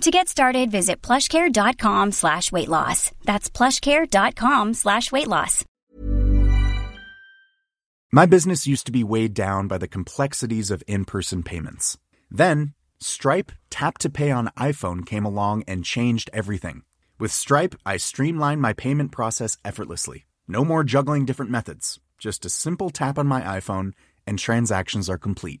To get started, visit plushcare.com slash weight loss. That's plushcare.com slash weight loss. My business used to be weighed down by the complexities of in-person payments. Then, Stripe Tap to Pay on iPhone came along and changed everything. With Stripe, I streamlined my payment process effortlessly. No more juggling different methods. Just a simple tap on my iPhone and transactions are complete.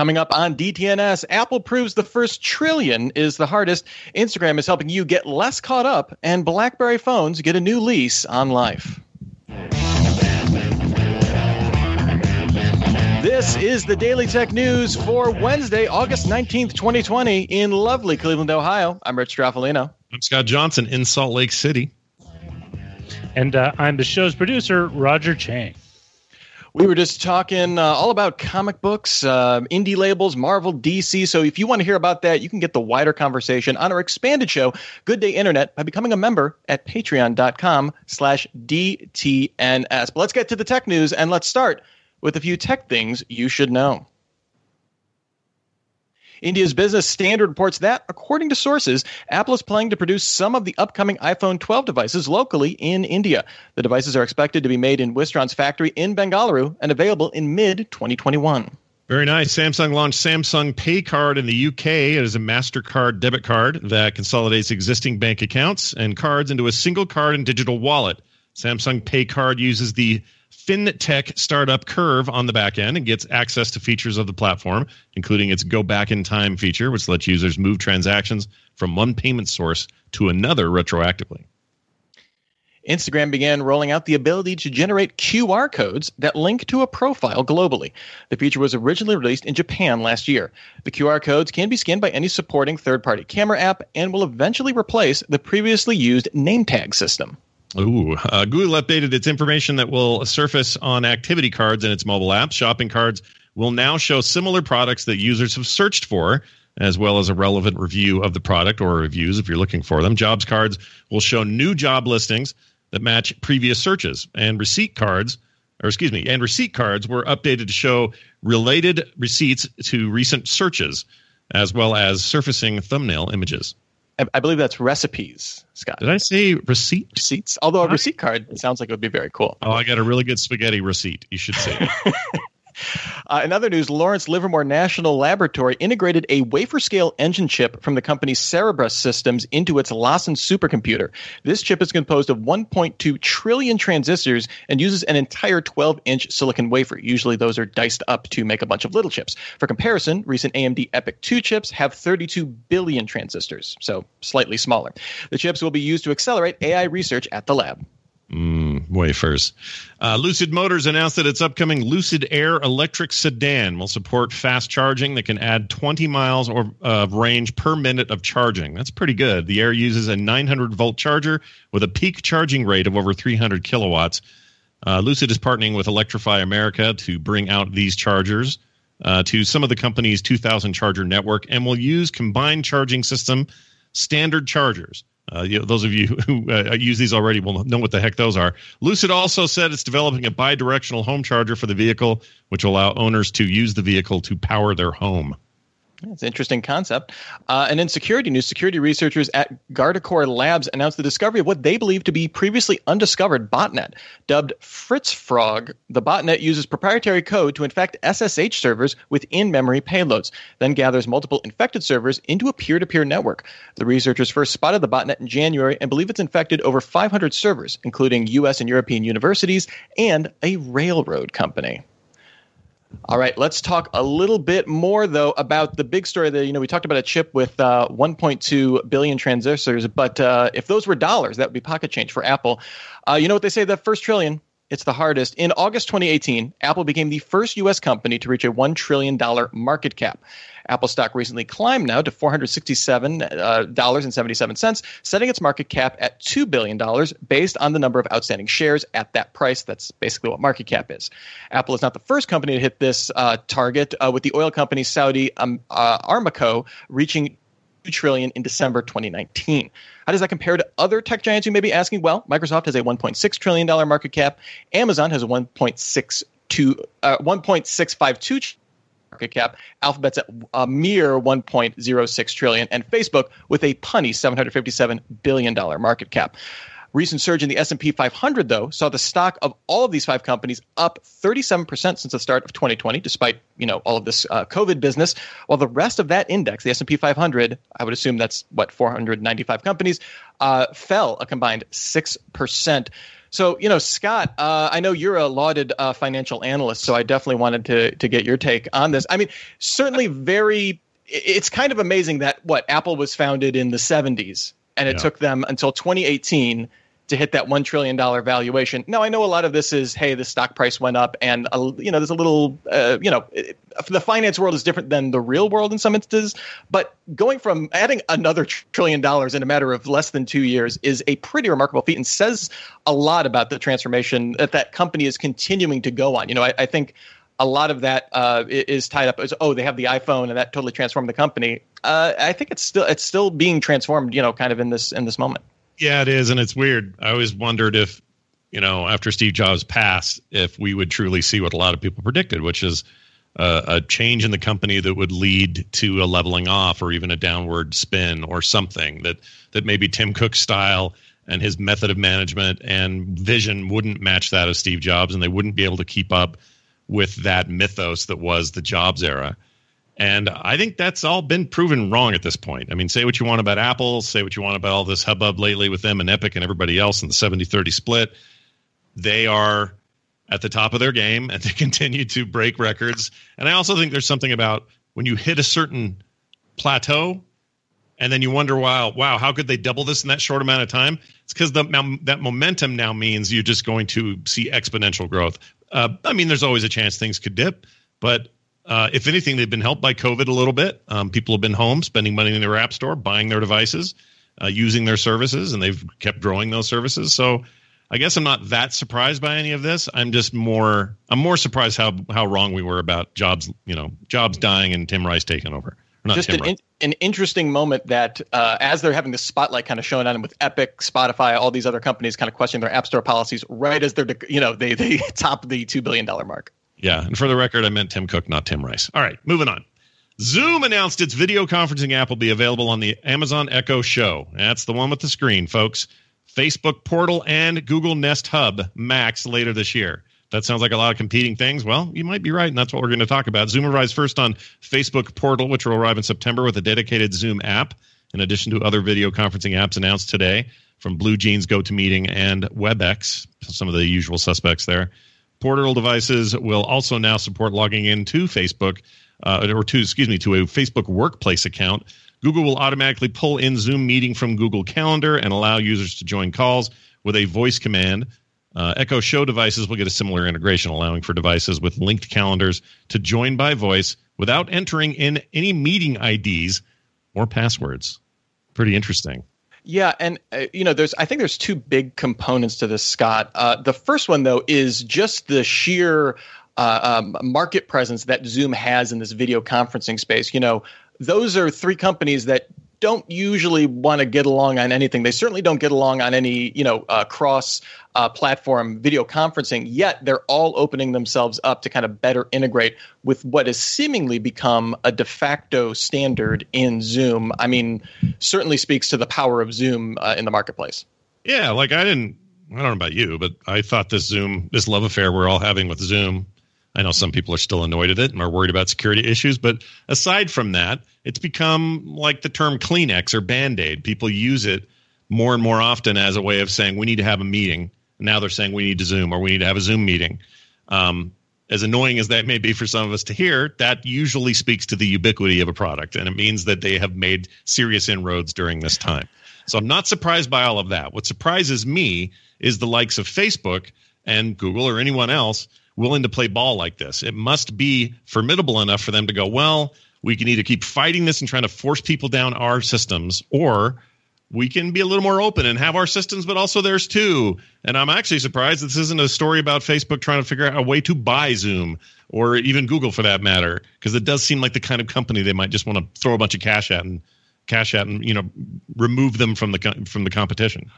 Coming up on DTNS, Apple proves the first trillion is the hardest. Instagram is helping you get less caught up, and BlackBerry phones get a new lease on life. This is the Daily Tech News for Wednesday, August 19th, 2020, in lovely Cleveland, Ohio. I'm Rich Stroffolino. I'm Scott Johnson in Salt Lake City. And uh, I'm the show's producer, Roger Chang. We were just talking uh, all about comic books, uh, indie labels, Marvel, DC. So if you want to hear about that, you can get the wider conversation on our expanded show, Good Day Internet, by becoming a member at patreon.com slash DTNS. But let's get to the tech news, and let's start with a few tech things you should know. India's Business Standard reports that, according to sources, Apple is planning to produce some of the upcoming iPhone 12 devices locally in India. The devices are expected to be made in Wistron's factory in Bengaluru and available in mid 2021. Very nice. Samsung launched Samsung Pay Card in the UK. It is a MasterCard debit card that consolidates existing bank accounts and cards into a single card and digital wallet. Samsung Pay Card uses the FinTech startup Curve on the back end and gets access to features of the platform, including its Go Back in Time feature, which lets users move transactions from one payment source to another retroactively. Instagram began rolling out the ability to generate QR codes that link to a profile globally. The feature was originally released in Japan last year. The QR codes can be scanned by any supporting third party camera app and will eventually replace the previously used name tag system. Ooh, uh, Google updated its information that will surface on activity cards in its mobile apps. Shopping cards will now show similar products that users have searched for, as well as a relevant review of the product or reviews if you're looking for them. Jobs cards will show new job listings that match previous searches, and receipt cards, or excuse me, and receipt cards were updated to show related receipts to recent searches, as well as surfacing thumbnail images. I, believe that's recipes, Scott. Did I say receipt? Receipts. Although a receipt card sounds like it would be very cool. Oh, I got a really good spaghetti receipt. You should see. Uh, in other news, Lawrence Livermore National Laboratory integrated a wafer scale engine chip from the company's Cerebras systems into its Lassen supercomputer. This chip is composed of 1.2 trillion transistors and uses an entire 12 inch silicon wafer. Usually those are diced up to make a bunch of little chips. For comparison, recent AMD EPYC 2 chips have 32 billion transistors, so slightly smaller. The chips will be used to accelerate AI research at the lab. Mm, wafers. Uh, Lucid Motors announced that its upcoming Lucid Air electric sedan will support fast charging that can add 20 miles of uh, range per minute of charging. That's pretty good. The Air uses a 900 volt charger with a peak charging rate of over 300 kilowatts. Uh, Lucid is partnering with Electrify America to bring out these chargers uh, to some of the company's 2000 charger network and will use combined charging system standard chargers. Uh, you know, those of you who uh, use these already will know what the heck those are. Lucid also said it's developing a bi-directional home charger for the vehicle, which will allow owners to use the vehicle to power their home. It's an interesting concept. Uh, and in security news, security researchers at Guardicore Labs announced the discovery of what they believe to be previously undiscovered botnet. Dubbed FritzFrog, the botnet uses proprietary code to infect SSH servers with in memory payloads, then gathers multiple infected servers into a peer to peer network. The researchers first spotted the botnet in January and believe it's infected over 500 servers, including US and European universities and a railroad company. All right, let's talk a little bit more though about the big story that you know we talked about a chip with uh, 1.2 billion transistors, but uh, if those were dollars, that would be pocket change for Apple. Uh, you know what they say? The first trillion it's the hardest. In August 2018, Apple became the first U.S. company to reach a $1 trillion market cap. Apple stock recently climbed now to $467.77, uh, setting its market cap at $2 billion based on the number of outstanding shares at that price. That's basically what market cap is. Apple is not the first company to hit this uh, target, uh, with the oil company Saudi um, uh, Aramco reaching trillion in December 2019. How does that compare to other tech giants you may be asking? Well, Microsoft has a 1.6 trillion dollar market cap. Amazon has a 1.62 uh, 1.652 market cap. Alphabet's at a mere 1.06 trillion and Facebook with a punny 757 billion dollar market cap. Recent surge in the S&P 500 though saw the stock of all of these five companies up 37% since the start of 2020 despite, you know, all of this uh, COVID business, while the rest of that index, the S&P 500, I would assume that's what 495 companies, uh, fell a combined 6%. So, you know, Scott, uh, I know you're a lauded uh, financial analyst, so I definitely wanted to to get your take on this. I mean, certainly very. It's kind of amazing that what Apple was founded in the 70s, and it yeah. took them until 2018 to hit that one trillion dollar valuation. Now I know a lot of this is hey the stock price went up and uh, you know there's a little uh, you know it, the finance world is different than the real world in some instances. But going from adding another trillion dollars in a matter of less than two years is a pretty remarkable feat and says a lot about the transformation that that company is continuing to go on. You know I, I think a lot of that uh, is tied up as oh they have the iPhone and that totally transformed the company. Uh, I think it's still it's still being transformed, you know, kind of in this in this moment. Yeah, it is, and it's weird. I always wondered if, you know, after Steve Jobs passed, if we would truly see what a lot of people predicted, which is uh, a change in the company that would lead to a leveling off or even a downward spin or something that that maybe Tim Cook's style and his method of management and vision wouldn't match that of Steve Jobs, and they wouldn't be able to keep up with that mythos that was the Jobs era. And I think that's all been proven wrong at this point. I mean, say what you want about Apple, say what you want about all this hubbub lately with them and Epic and everybody else in the 70 30 split. They are at the top of their game and they continue to break records. And I also think there's something about when you hit a certain plateau and then you wonder, wow, wow, how could they double this in that short amount of time? It's because the that momentum now means you're just going to see exponential growth. Uh, I mean, there's always a chance things could dip, but uh, if anything, they've been helped by COVID a little bit. Um, people have been home, spending money in their app store, buying their devices, uh, using their services, and they've kept growing those services. So I guess I'm not that surprised by any of this. I'm just more I'm more surprised how how wrong we were about Jobs, you know, Jobs dying and Tim Rice taking over. Just an, in, an interesting moment that uh, as they're having the spotlight kind of showing on them with Epic, Spotify, all these other companies kind of questioning their app store policies right as they're you know they they top the two billion dollar mark. Yeah, and for the record, I meant Tim Cook, not Tim Rice. All right, moving on. Zoom announced its video conferencing app will be available on the Amazon Echo Show. That's the one with the screen, folks. Facebook Portal and Google Nest Hub Max later this year. That sounds like a lot of competing things. Well, you might be right, and that's what we're going to talk about. Zoom arrives first on Facebook Portal, which will arrive in September with a dedicated Zoom app, in addition to other video conferencing apps announced today from Blue BlueJeans, GoToMeeting, and WebEx, some of the usual suspects there. Portal devices will also now support logging into Facebook uh, or to excuse me to a Facebook Workplace account. Google will automatically pull in Zoom meeting from Google Calendar and allow users to join calls with a voice command. Uh, Echo Show devices will get a similar integration, allowing for devices with linked calendars to join by voice without entering in any meeting IDs or passwords. Pretty interesting. Yeah, and uh, you know, there's I think there's two big components to this, Scott. Uh, the first one though is just the sheer uh, um, market presence that Zoom has in this video conferencing space. You know, those are three companies that don't usually want to get along on anything. They certainly don't get along on any, you know, uh, cross uh, platform video conferencing. Yet they're all opening themselves up to kind of better integrate with what has seemingly become a de facto standard in Zoom. I mean, certainly speaks to the power of Zoom uh, in the marketplace. Yeah, like I didn't. I don't know about you, but I thought this Zoom, this love affair we're all having with Zoom I know some people are still annoyed at it and are worried about security issues, but aside from that, it's become like the term Kleenex or Band Aid. People use it more and more often as a way of saying we need to have a meeting. Now they're saying we need to Zoom or we need to have a Zoom meeting. Um, as annoying as that may be for some of us to hear, that usually speaks to the ubiquity of a product, and it means that they have made serious inroads during this time. So I'm not surprised by all of that. What surprises me is the likes of Facebook and Google or anyone else willing to play ball like this. It must be formidable enough for them to go, well, we can either keep fighting this and trying to force people down our systems, or we can be a little more open and have our systems, but also theirs too. And I'm actually surprised this isn't a story about Facebook trying to figure out a way to buy Zoom or even Google for that matter, because it does seem like the kind of company they might just want to throw a bunch of cash at and cash at and you know remove them from the from the competition.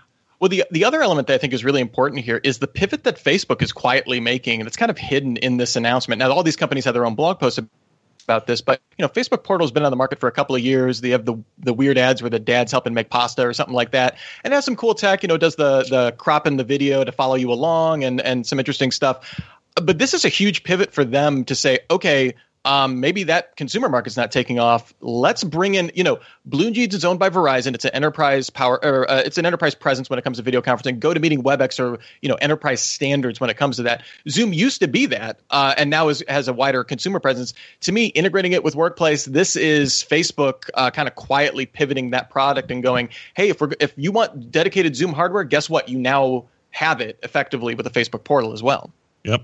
Well, the the other element that I think is really important here is the pivot that Facebook is quietly making, and it's kind of hidden in this announcement. Now, all these companies have their own blog posts about this, but you know, Facebook Portal has been on the market for a couple of years. They have the the weird ads where the dad's helping make pasta or something like that, and has some cool tech. You know, does the the crop in the video to follow you along, and and some interesting stuff. But this is a huge pivot for them to say, okay, um, maybe that consumer market's not taking off. Let's bring in, you know, BlueJeans is owned by Verizon. It's an enterprise power, or uh, it's an enterprise presence when it comes to video conferencing. Go to meeting WebEx or you know, enterprise standards when it comes to that. Zoom used to be that, uh, and now is, has a wider consumer presence. To me, integrating it with Workplace, this is Facebook uh, kind of quietly pivoting that product and going, hey, if we're if you want dedicated Zoom hardware, guess what? You now have it effectively with the Facebook portal as well. Yep.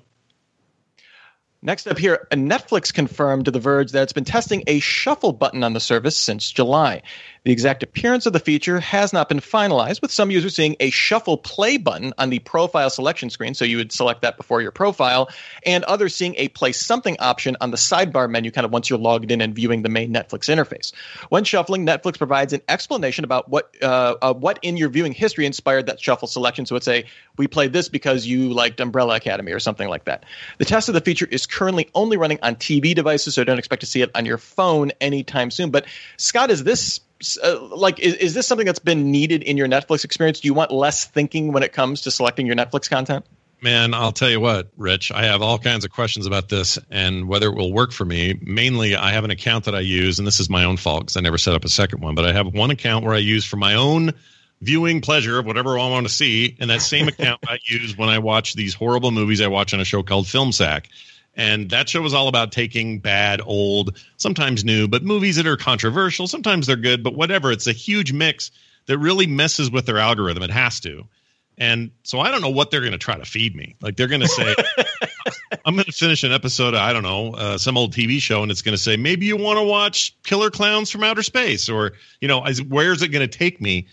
Next up here, Netflix confirmed to The Verge that it's been testing a shuffle button on the service since July. The exact appearance of the feature has not been finalized, with some users seeing a shuffle play button on the profile selection screen, so you would select that before your profile, and others seeing a play something option on the sidebar menu kind of once you're logged in and viewing the main Netflix interface. When shuffling, Netflix provides an explanation about what uh, uh, what in your viewing history inspired that shuffle selection. So it's a we played this because you liked Umbrella Academy or something like that. The test of the feature is currently only running on TV devices, so don't expect to see it on your phone anytime soon. But Scott, is this uh, like is, is this something that's been needed in your netflix experience? Do you want less thinking when it comes to selecting your netflix content? Man i'll tell you what rich i have all kinds of questions about this and whether it will work for me. Mainly i have an account that i use and this is my own fault because i never set up a second one but i have one account where i use for my own viewing pleasure of whatever i want to see and that same account i use when i watch these horrible movies i watch on a show called film sack and that show was all about taking bad, old, sometimes new, but movies that are controversial. Sometimes they're good, but whatever. It's a huge mix that really messes with their algorithm. It has to. And so I don't know what they're going to try to feed me. Like they're going to say, I'm going to finish an episode of, I don't know, uh, some old TV show, and it's going to say, maybe you want to watch Killer Clowns from Outer Space, or, you know, where is it going to take me?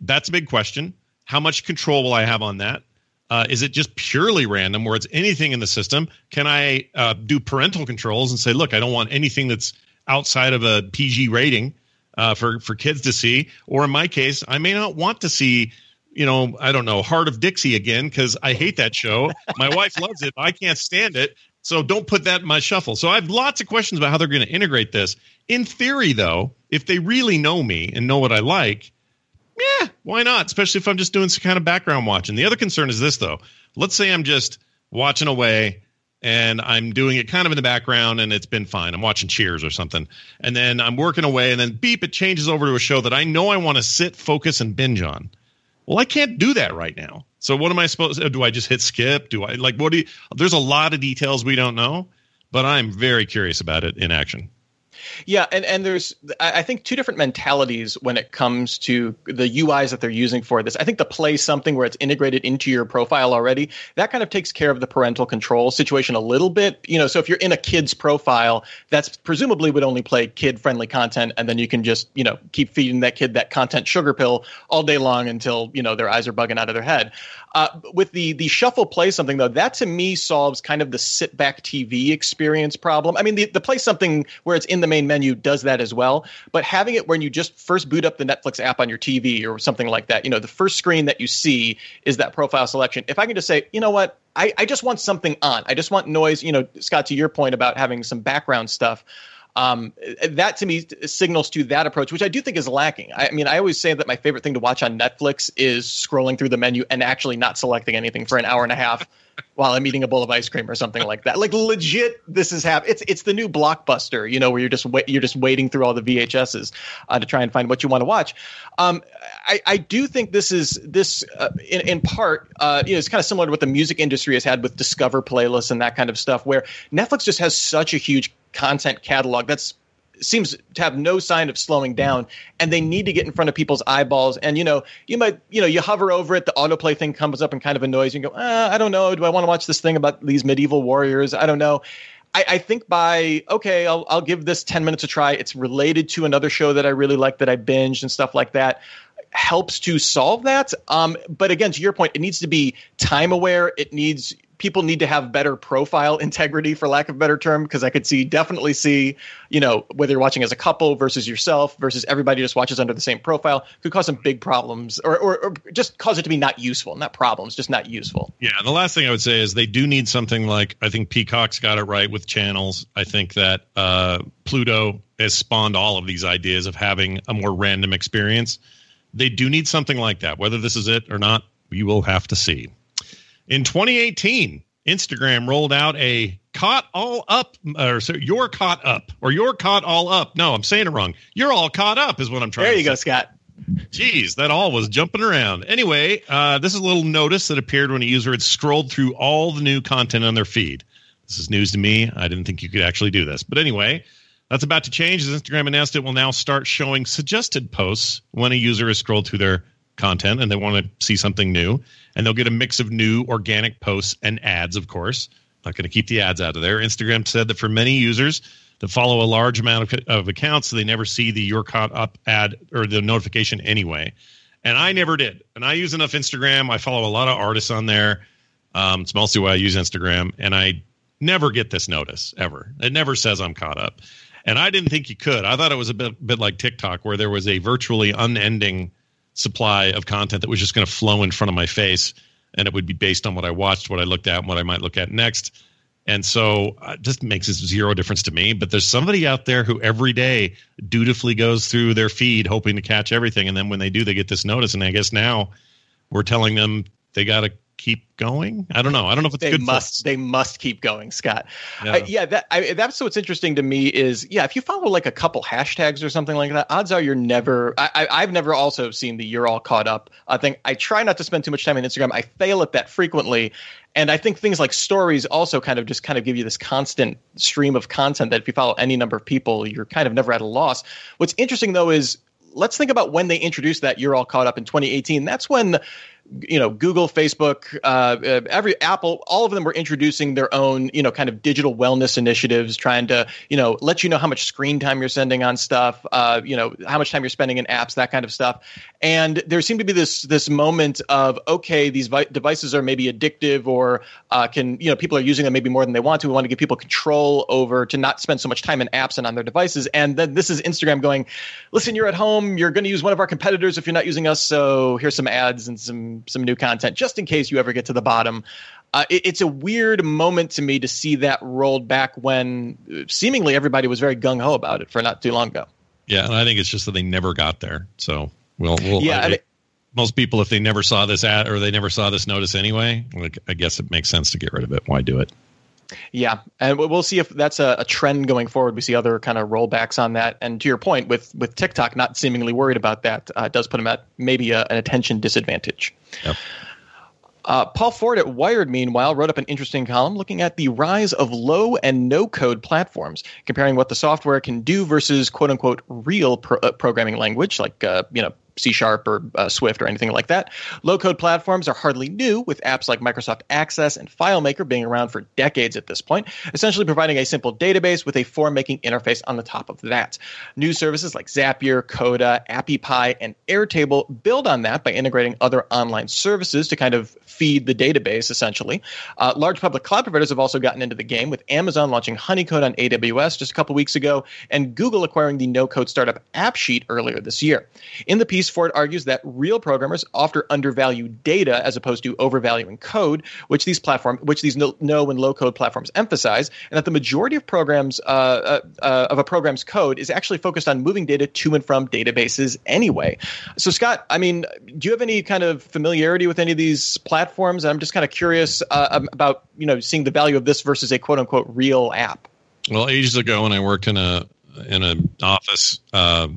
That's a big question. How much control will I have on that? Uh, is it just purely random where it's anything in the system? Can I uh, do parental controls and say, look, I don't want anything that's outside of a PG rating uh, for for kids to see? Or in my case, I may not want to see, you know, I don't know, Hart of Dixie again because I hate that show. My wife loves it. I can't stand it. So don't put that in my shuffle. So I have lots of questions about how they're going to integrate this. In theory, though, if they really know me and know what I like, yeah, why not? Especially if I'm just doing some kind of background watching. The other concern is this, though. Let's say I'm just watching away and I'm doing it kind of in the background and it's been fine. I'm watching Cheers or something. And then I'm working away and then beep, it changes over to a show that I know I want to sit, focus, and binge on. Well, I can't do that right now. So what am I supposed to do? I just hit skip? Do I like what do you, there's a lot of details we don't know, but I'm very curious about it in action. Yeah, and, and there's I think two different mentalities when it comes to the UIs that they're using for this. I think the play something where it's integrated into your profile already, that kind of takes care of the parental control situation a little bit. You know, so if you're in a kid's profile, that's presumably would only play kid friendly content, and then you can just, you know, keep feeding that kid that content sugar pill all day long until, you know, their eyes are bugging out of their head. Uh, with the the shuffle play something though, that to me solves kind of the sit back TV experience problem. I mean, the, the play something where it's in the main menu does that as well. But having it when you just first boot up the Netflix app on your TV or something like that, you know, the first screen that you see is that profile selection. If I can just say, you know what, I, I just want something on. I just want noise. You know, Scott, to your point about having some background stuff. Um, that to me signals to that approach, which I do think is lacking. I, mean, I always say that my favorite thing to watch on Netflix is scrolling through the menu and actually not selecting anything for an hour and a half while I'm eating a bowl of ice cream or something like that. Like legit, this is happening. It's it's the new blockbuster, you know, where you're just wa- you're just waiting through all the VHSs uh, to try and find what you want to watch. Um, I, I do think this is this uh, in, in part, uh, you know, it's kind of similar to what the music industry has had with Discover playlists and that kind of stuff, where Netflix just has such a huge content catalog that's seems to have no sign of slowing down and they need to get in front of people's eyeballs. And you know you might you know you hover over it the autoplay thing comes up and kind of annoys you and go uh, i don't know. Do i want to watch this thing about these medieval warriors? I don't know. I, I, think by okay I'll, I'll give this 10 minutes a try. It's related to another show that i really like that i binged and stuff like that. Helps to solve that. Um, but again to your point it needs to be time aware. It needs people need to have better profile integrity, for lack of a better term, because I could see definitely see, you know, whether you're watching as a couple versus yourself versus everybody just watches under the same profile could cause some big problems or, or, or just cause it to be not useful, not problems, just not useful. Yeah. The last thing I would say is they do need something like I think Peacock's got it right with channels. I think that uh, Pluto has spawned all of these ideas of having a more random experience. They do need something like that. Whether this is it or not, we will have to see. In 2018, Instagram rolled out a caught all up, or so you're caught up, or you're caught all up. No, I'm saying it wrong. You're all caught up is what I'm trying. To. There you go. Scott. Jeez, that all was jumping around. Anyway, uh, this is a little notice that appeared when a user had scrolled through all the new content on their feed. This is news to me. I didn't think you could actually do this, but anyway, that's about to change as Instagram announced it will now start showing suggested posts when a user has scrolled through their content and they want to see something new. And they'll get a mix of new organic posts and ads, of course. Not going to keep the ads out of there. Instagram said that for many users that follow a large amount of, of accounts, they never see the You're Caught Up ad or the notification anyway. And I never did. And I use enough Instagram. I follow a lot of artists on there. Um, it's mostly why I use Instagram. And I never get this notice ever. It never says I'm caught up. And I didn't think you could. I thought it was a bit, bit like TikTok, where there was a virtually unending supply of content that was just going to flow in front of my face and it would be based on what I watched, what I looked at, and what I might look at next. And so uh, just makes zero difference to me. But there's somebody out there who every day dutifully goes through their feed hoping to catch everything. And then when they do, they get this notice. And I guess now we're telling them they got to keep going? I don't know. I don't know if it's they good. Must they must keep going, Scott? Yeah, uh, yeah that I, that's what's interesting to me is yeah. If you follow like a couple hashtags or something like that, odds are you're never. I, I, have never also seen the "you're all caught up" I think I try not to spend too much time on Instagram. I fail at that frequently, and I think things like stories also kind of just kind of give you this constant stream of content that if you follow any number of people, you're kind of never at a loss. What's interesting though is let's think about when they introduced that you're all caught up in 2018 that's when you know google facebook uh, uh, every apple all of them were introducing their own you know kind of digital wellness initiatives trying to you know let you know how much screen time you're sending on stuff uh, you know how much time you're spending in apps that kind of stuff. And there seemed to be this this moment of okay these vi- devices are maybe addictive or uh, can you know people are using them maybe more than they want to. We want to give people control over to not spend so much time in apps and on their devices. And then this is instagram going listen you're at home. You're going to use one of our competitors if you're not using us. So here's some ads and some some new content just in case you ever get to the bottom. Uh, it, it's a weird moment to me to see that rolled back when uh, seemingly everybody was very gung ho about it for not too long ago. Yeah, and I think it's just that they never got there. So we'll, we'll yeah. I, I most people, if they never saw this ad or they never saw this notice anyway, like, I guess it makes sense to get rid of it. Why do it? Yeah, and we'll see if that's a, a, trend going forward. We see other kind of rollbacks on that. And to your point, with with TikTok not seemingly worried about that, uh, does put them at maybe a, an attention disadvantage. Yep. Uh, Paul Ford at Wired, meanwhile, wrote up an interesting column looking at the rise of low and no code platforms, comparing what the software can do versus quote unquote real pro- uh, programming language like uh, you know C Sharp or uh, Swift or anything like that. Low code platforms are hardly new, with apps like Microsoft Access and FileMaker being around for decades at this point, essentially providing a simple database with a form making interface on the top of that. New services like Zapier, Coda, AppyPie, and Airtable build on that by integrating other online services to kind of feed the database, essentially. Uh, large public cloud providers have also gotten into the game, with Amazon launching Honeycode on AWS just a couple weeks ago, and Google acquiring the no code startup AppSheet earlier this year. In the piece, Ford argues that real programmers often undervalue data as opposed to overvaluing code, which these platform, which these no, no and low code platforms emphasize, and that the majority of programs uh, uh, uh, of a program's code is actually focused on moving data to and from databases anyway. So, Scott, I mean, do you have any kind of familiarity with any of these platforms? I'm just kind of curious uh, um, about you know seeing the value of this versus a quote unquote real app. Well, ages ago when I worked in a in an office, uh,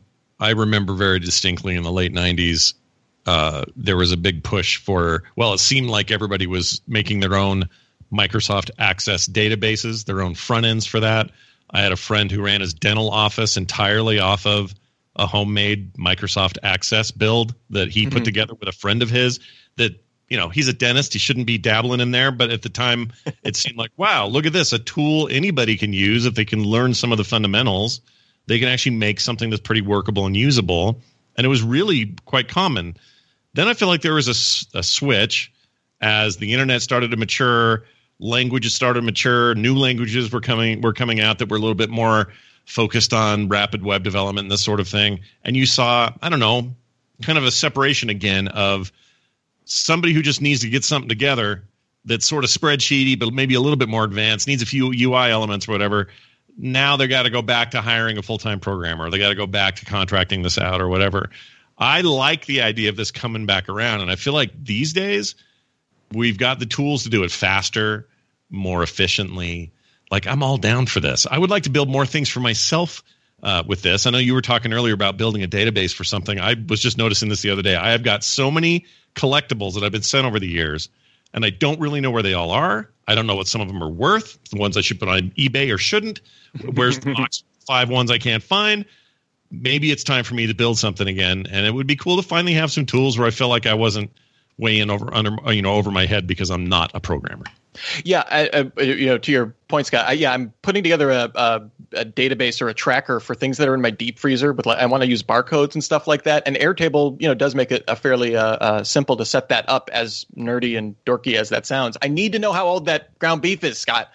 I remember very distinctly in the late '90s. Uh, there was a big push for. Well, it seemed like everybody was making their own Microsoft Access databases, their own front ends for that. I had a friend who ran his dental office entirely off of a homemade Microsoft Access build that he mm-hmm. put together with a friend of his. That you know he's a dentist, he shouldn't be dabbling in there, but at the time it seemed like wow, look at this, a tool anybody can use if they can learn some of the fundamentals. They can actually make something that's pretty workable and usable, and it was really quite common. Then I feel like there was a, a switch as the internet started to mature languages started to mature new languages were coming were coming out that were a little bit more focused on rapid web development and this sort of thing and you saw i don't know kind of a separation again of somebody who just needs to get something together that's sort of spreadsheety but maybe a little bit more advanced needs a few ui elements or whatever now they got to go back to hiring a full-time programmer they got to go back to contracting this out or whatever i like the idea of this coming back around and i feel like these days we've got the tools to do it faster, more efficiently. Like I'm all down for this. I would like to build more things for myself uh, with this. I know you were talking earlier about building a database for something. I was just noticing this the other day. I have got so many collectibles that I've been sent over the years, and I don't really know where they all are. I don't know what some of them are worth. The ones I should put on eBay or shouldn't. Where's the box? Five ones I can't find. Maybe it's time for me to build something again, and it would be cool to finally have some tools where I feel like I wasn't weigh in over under you know over my head because I'm not a programmer. Yeah, I, I, you know, to your point, Scott. I, yeah, I'm putting together a, a, a, database or a tracker for things that are in my deep freezer, but I want to use barcodes and stuff like that. And Airtable, you know, does make it a fairly uh, uh, simple to set that up. As nerdy and dorky as that sounds, I need to know how old that ground beef is, Scott.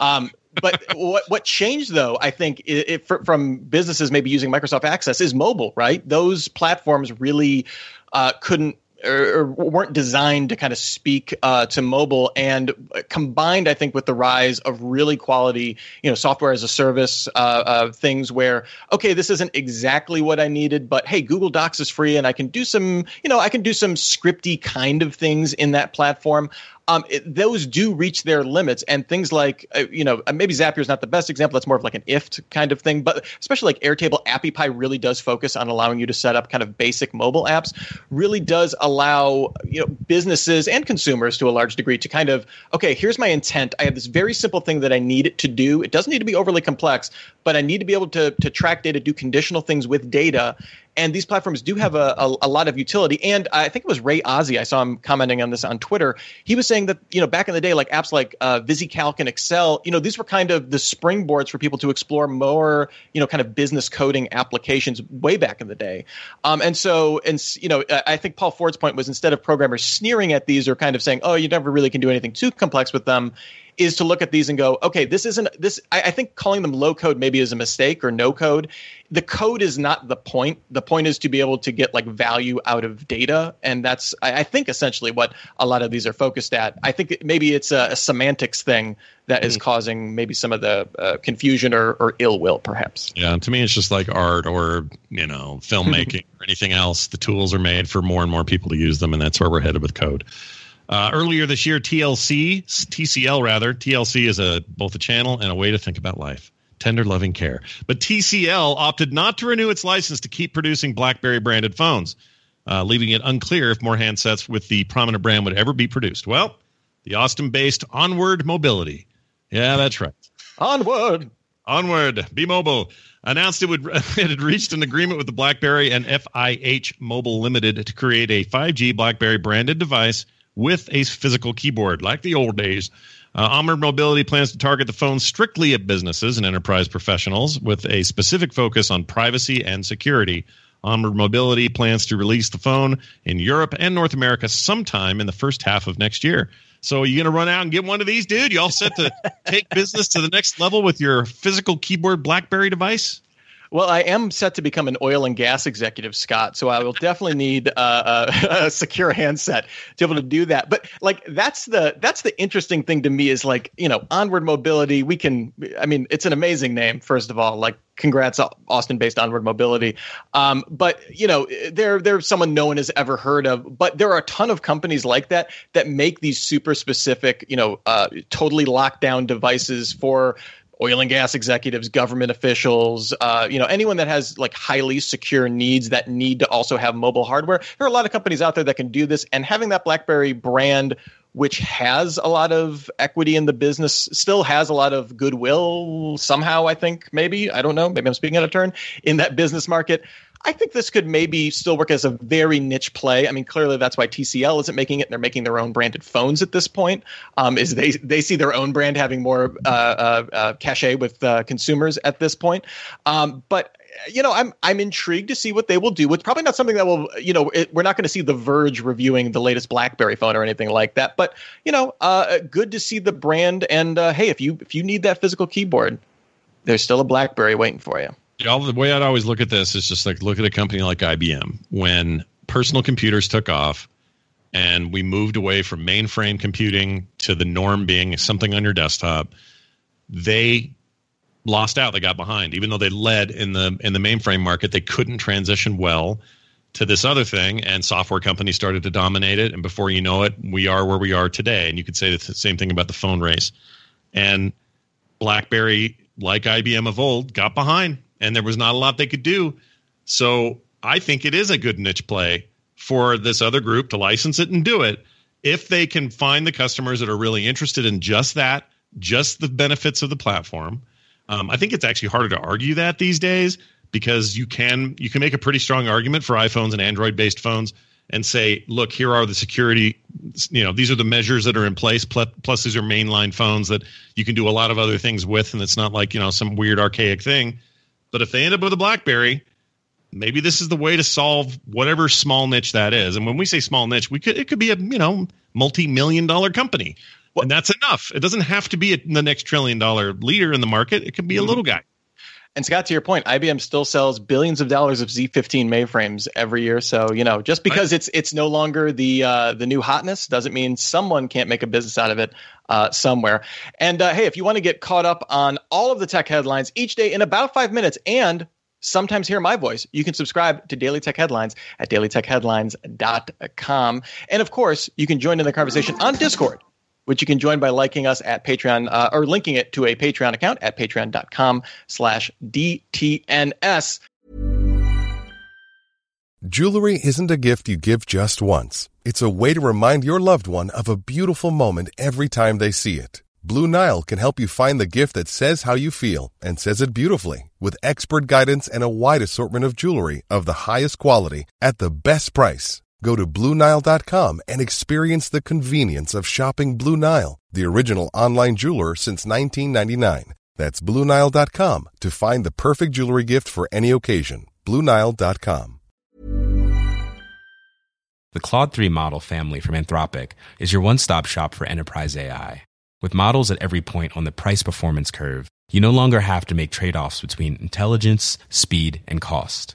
Um, but what what changed though, I think, it, it, from businesses maybe using Microsoft Access is mobile, right? Those platforms really uh, couldn't or, weren't designed to kind of speak uh, to mobile and combined i think with the rise of really quality you know software as a service uh, uh, things where okay this isn't exactly what i needed but hey google docs is free and i can do some you know i can do some scripty kind of things in that platform um, it, those do reach their limits. And things like, uh, you know, uh, maybe Zapier is not the best example. That's more of like an IFT kind of thing. But especially like Airtable, AppyPie really does focus on allowing you to set up kind of basic mobile apps. Really does allow you know businesses and consumers to a large degree to kind of okay, here's my intent. I have this very simple thing that I need it to do. It doesn't need to be overly complex, but I need to be able to to track data, do conditional things with data, and these platforms do have a, a, a, lot of utility. And I think it was Ray Ozzie. I saw him commenting on this on Twitter. He was saying that you know back in the day, like apps like uh, VisiCalc and Excel, you know, these were kind of the springboards for people to explore more, you know, kind of business coding applications way back in the day. Um, and so, and you know, I think Paul Ford's point was instead of programmers sneering at these or kind of saying, "Oh, you never really can do anything too complex with them," is to look at these and go, okay, this isn't this. I, I, think calling them low code maybe is a mistake or no code. The code is not the point. The point is to be able to get like value out of data, and that's I, I think essentially what a lot of these are focused at. I think maybe it's a, a semantics thing that is mm. causing maybe some of the uh, confusion or, or ill will, perhaps. Yeah, to me, it's just like art or you know filmmaking or anything else. The tools are made for more and more people to use them, and that's where we're headed with code. Uh, earlier this year, TLC, TCL rather, TLC is a both a channel and a way to think about life. Tender loving care. But TCL opted not to renew its license to keep producing BlackBerry branded phones, uh, leaving it unclear if more handsets with the prominent brand would ever be produced. Well, the Austin based Onward Mobility. Yeah, that's right. Onward. Onward, B-Mobile announced it would it had reached an agreement with the BlackBerry and FIH Mobile Limited to create a 5G BlackBerry branded device with a physical keyboard, like the old days. Uh, Mobility plans to target the phone strictly at businesses and enterprise professionals with a specific focus on privacy and security. Onward Mobility plans to release the phone in Europe and North America sometime in the first half of next year. So, are you going to run out and get one of these, dude? You all set to take business to the next level with your physical keyboard BlackBerry device? Well, I am set to become an oil and gas executive, Scott. So I will definitely need uh, a, a, secure handset to be able to do that. But like that's the that's the interesting thing to me is like you know onward mobility. We can. I mean, it's an amazing name. First of all, like congrats austin-based onward mobility um, but you know they're they're someone no one has ever heard of but there are a ton of companies like that that make these super specific you know uh, totally locked down devices for oil and gas executives, government officials, uh, you know, anyone that has like highly secure needs that need to also have mobile hardware. There are a lot of companies out there that can do this, and having that BlackBerry brand which has a lot of equity in the business, still has a lot of goodwill somehow, I think, maybe. I don't know. Maybe I'm speaking out of turn in that business market. I think this could maybe still work as a very niche play. I mean, clearly that's why TCL isn't making it. They're making their own branded phones at this point. Um, is they they see their own brand having more uh, uh, uh, cachet with uh, consumers at this point. Um, but you know, I'm I'm intrigued to see what they will do. It's probably not something that will, you know, it, we're not going to see The Verge reviewing the latest BlackBerry phone or anything like that. But you know, uh, good to see the brand. And uh, hey, if you if you need that physical keyboard, there's still a BlackBerry waiting for you. Yeah, the way I'd always look at this is just like look at a company like IBM when personal computers took off and we moved away from mainframe computing to the norm being something on your desktop. They lost out. They got behind, even though they led in the in the mainframe market. They couldn't transition well to this other thing, and software companies started to dominate it. And before you know it, we are where we are today. And you could say the same thing about the phone race. And BlackBerry, like IBM of old, got behind, and there was not a lot they could do. So I think it is a good niche play for this other group to license it and do it if they can find the customers that are really interested in just that, just the benefits of the platform um, I think it's actually harder to argue that these days because you can you can make a pretty strong argument for iPhones and Android based phones and say, look, here are the security, you know, these are the measures that are in place. Plus, plus, these are mainline phones that you can do a lot of other things with, and it's not like you know some weird archaic thing. But if they end up with a BlackBerry, maybe this is the way to solve whatever small niche that is. And when we say small niche, we could it could be a you know multi million dollar company well, and that's enough. It doesn't have to be a, the next trillion dollar leader in the market. It could be a mm-hmm. little guy. And Scott, to your point, IBM still sells billions of dollars of Z15 mainframes every year. So you know, just because it's it's no longer the uh, the new hotness doesn't mean someone can't make a business out of it uh, somewhere. And uh, hey, if you want to get caught up on all of the tech headlines each day in about five minutes, and sometimes hear my voice, you can subscribe to Daily Tech Headlines at dailytechheadlines.com. And of course, you can join in the conversation on Discord which you can join by liking us at Patreon uh, or linking it to a Patreon account at patreon.com slash DTNS. Jewelry isn't a gift you give just once. It's a way to remind your loved one of a beautiful moment every time they see it. Blue Nile can help you find the gift that says how you feel and says it beautifully with expert guidance and a wide assortment of jewelry of the highest quality at the best price. Go to BlueNile.com and experience the convenience of shopping Blue Nile, the original online jeweler since 1999. That's BlueNile.com to find the perfect jewelry gift for any occasion. BlueNile.com. The Claude 3 model family from Anthropic is your one stop shop for enterprise AI. With models at every point on the price performance curve, you no longer have to make trade offs between intelligence, speed, and cost.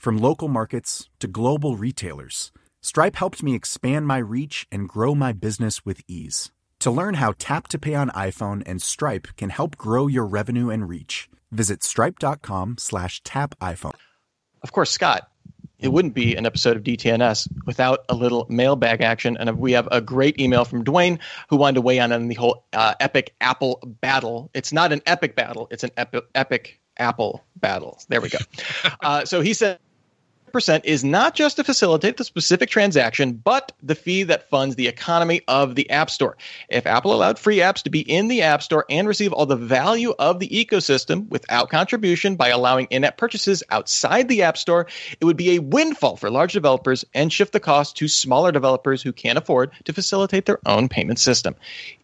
From local markets to global retailers, Stripe helped me expand my reach and grow my business with ease. To learn how Tap to Pay on iPhone and Stripe can help grow your revenue and reach, visit stripe.com slash tap iPhone. Of course, Scott, it wouldn't be an episode of DTNS without a little mailbag action. And we have a great email from Dwayne who wanted to weigh in on the whole uh, epic Apple battle. It's not an epic battle, it's an epi- epic Apple battle. There we go. uh, so he said, percent is not just to facilitate the specific transaction, but the fee that funds the economy of the App Store. If Apple allowed free apps to be in the App Store and receive all the value of the ecosystem without contribution by allowing in app purchases outside the App Store, it would be a windfall for large developers and shift the cost to smaller developers who can't afford to facilitate their own payment system.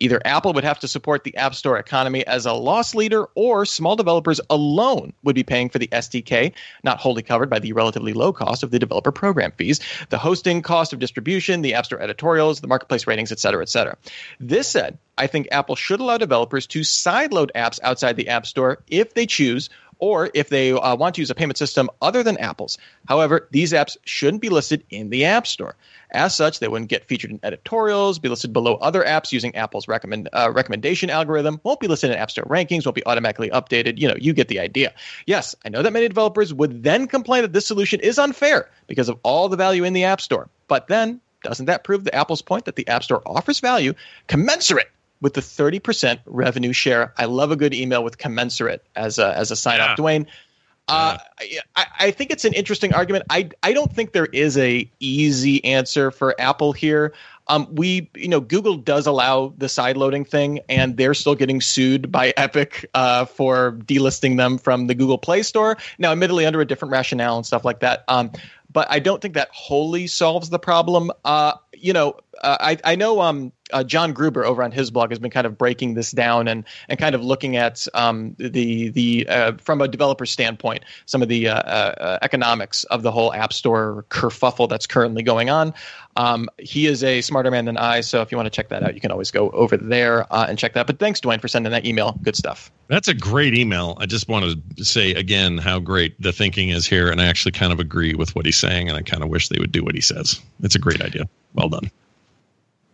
Either Apple would have to support the App Store economy as a loss leader, or small developers alone would be paying for the SDK, not wholly covered by the relatively low cost of the developer program fees, the hosting cost of distribution, the App Store editorials, the marketplace ratings, et cetera, et cetera. This said, I think Apple should allow developers to sideload apps outside the App Store if they choose or if they uh, want to use a payment system other than Apple's. However, these apps shouldn't be listed in the App Store. As such, they wouldn't get featured in editorials, be listed below other apps using Apple's recommend, uh, recommendation algorithm, won't be listed in App Store rankings, won't be automatically updated. You know, you get the idea. Yes, I know that many developers would then complain that this solution is unfair because of all the value in the App Store. But then, doesn't that prove the Apple's point that the App Store offers value commensurate with the 30% revenue share. I love a good email with commensurate as a, as a sign Yeah. up. Dwayne, uh, I, I think it's an interesting argument. I, I don't think there is a easy answer for Apple here. Um, we, you know, Google does allow the side loading thing, and they're still getting sued by Epic uh, for delisting them from the Google Play Store. Now, admittedly, under a different rationale and stuff like that. Um, but I don't think that wholly solves the problem. Uh, you know, uh, I, I know um, uh, John Gruber over on his blog has been kind of breaking this down and and kind of looking at um, the the uh, from a developer standpoint some of the uh, uh, economics of the whole App Store kerfuffle that's currently going on. Um, he is a smarter man than I, so if you want to check that out, you can always go over there uh, and check that. But thanks, Dwayne, for sending that email. Good stuff. That's a great email. I just want to say again how great the thinking is here, and I actually kind of agree with what he's saying, and I kind of wish they would do what he says. It's a great idea. Well done.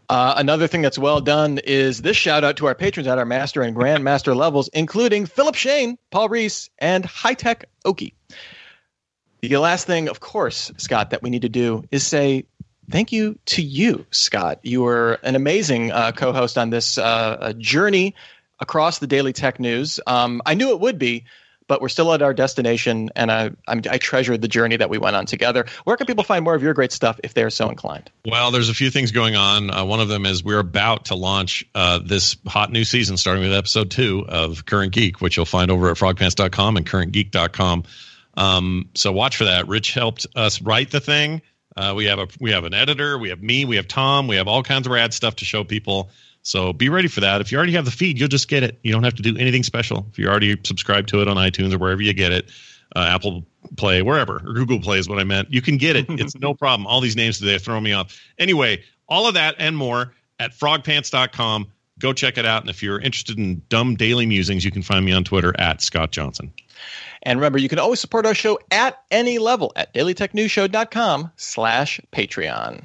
Uh, another thing that's well done is this shout out to our patrons at our master and grandmaster levels, including Philip Shane, Paul Reese, and High Tech Oki. The last thing, of course, Scott, that we need to do is say thank you to you, Scott. You were an amazing uh, co host on this uh, journey across the daily tech news. Um, I knew it would be. But we're still at our destination, and I, I'm, I treasure the journey that we went on together. Where can people find more of your great stuff if they're so inclined? Well, there's a few things going on. Uh, one of them is we're about to launch uh, this hot new season, starting with episode two of Current Geek, which you'll find over at frogpants.com and currentgeek.com. Um, so watch for that. Rich helped us write the thing. Uh, we have a we have an editor, we have me, we have Tom, we have all kinds of rad stuff to show people. So be ready for that. If you already have the feed, you'll just get it. You don't have to do anything special. If you're already subscribed to it on iTunes or wherever you get it, uh, Apple Play, wherever, or Google Play is what I meant. You can get it. It's no problem. All these names today throw me off. Anyway, all of that and more at frogpants.com. Go check it out. And if you're interested in dumb daily musings, you can find me on Twitter at Scott Johnson. And remember, you can always support our show at any level at dailytechnewsshow.com slash Patreon.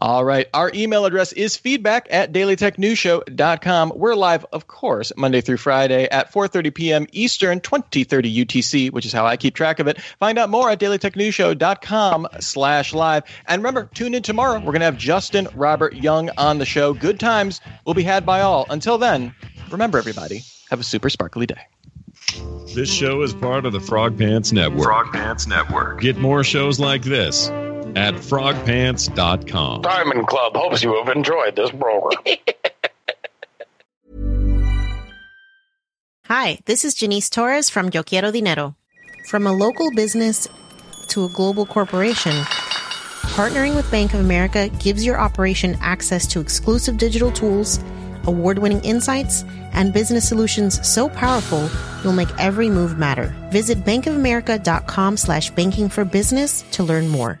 All right. Our email address is feedback at dailytechnewsshow.com. We're live, of course, Monday through Friday at 4.30 p.m. Eastern, 2030 UTC, which is how I keep track of it. Find out more at dailytechnewsshow.com slash live. And remember, tune in tomorrow. We're going to have Justin Robert Young on the show. Good times will be had by all. Until then, remember, everybody, have a super sparkly day. This show is part of the Frog Pants Network. Frog Pants Network. Get more shows like this at frogpants.com. Diamond Club hopes you have enjoyed this program. Hi, this is Janice Torres from Yo Quiero Dinero. From a local business to a global corporation, partnering with Bank of America gives your operation access to exclusive digital tools, award winning insights, and business solutions so powerful, you'll make every move matter. Visit bankofamerica.com slash banking for business to learn more.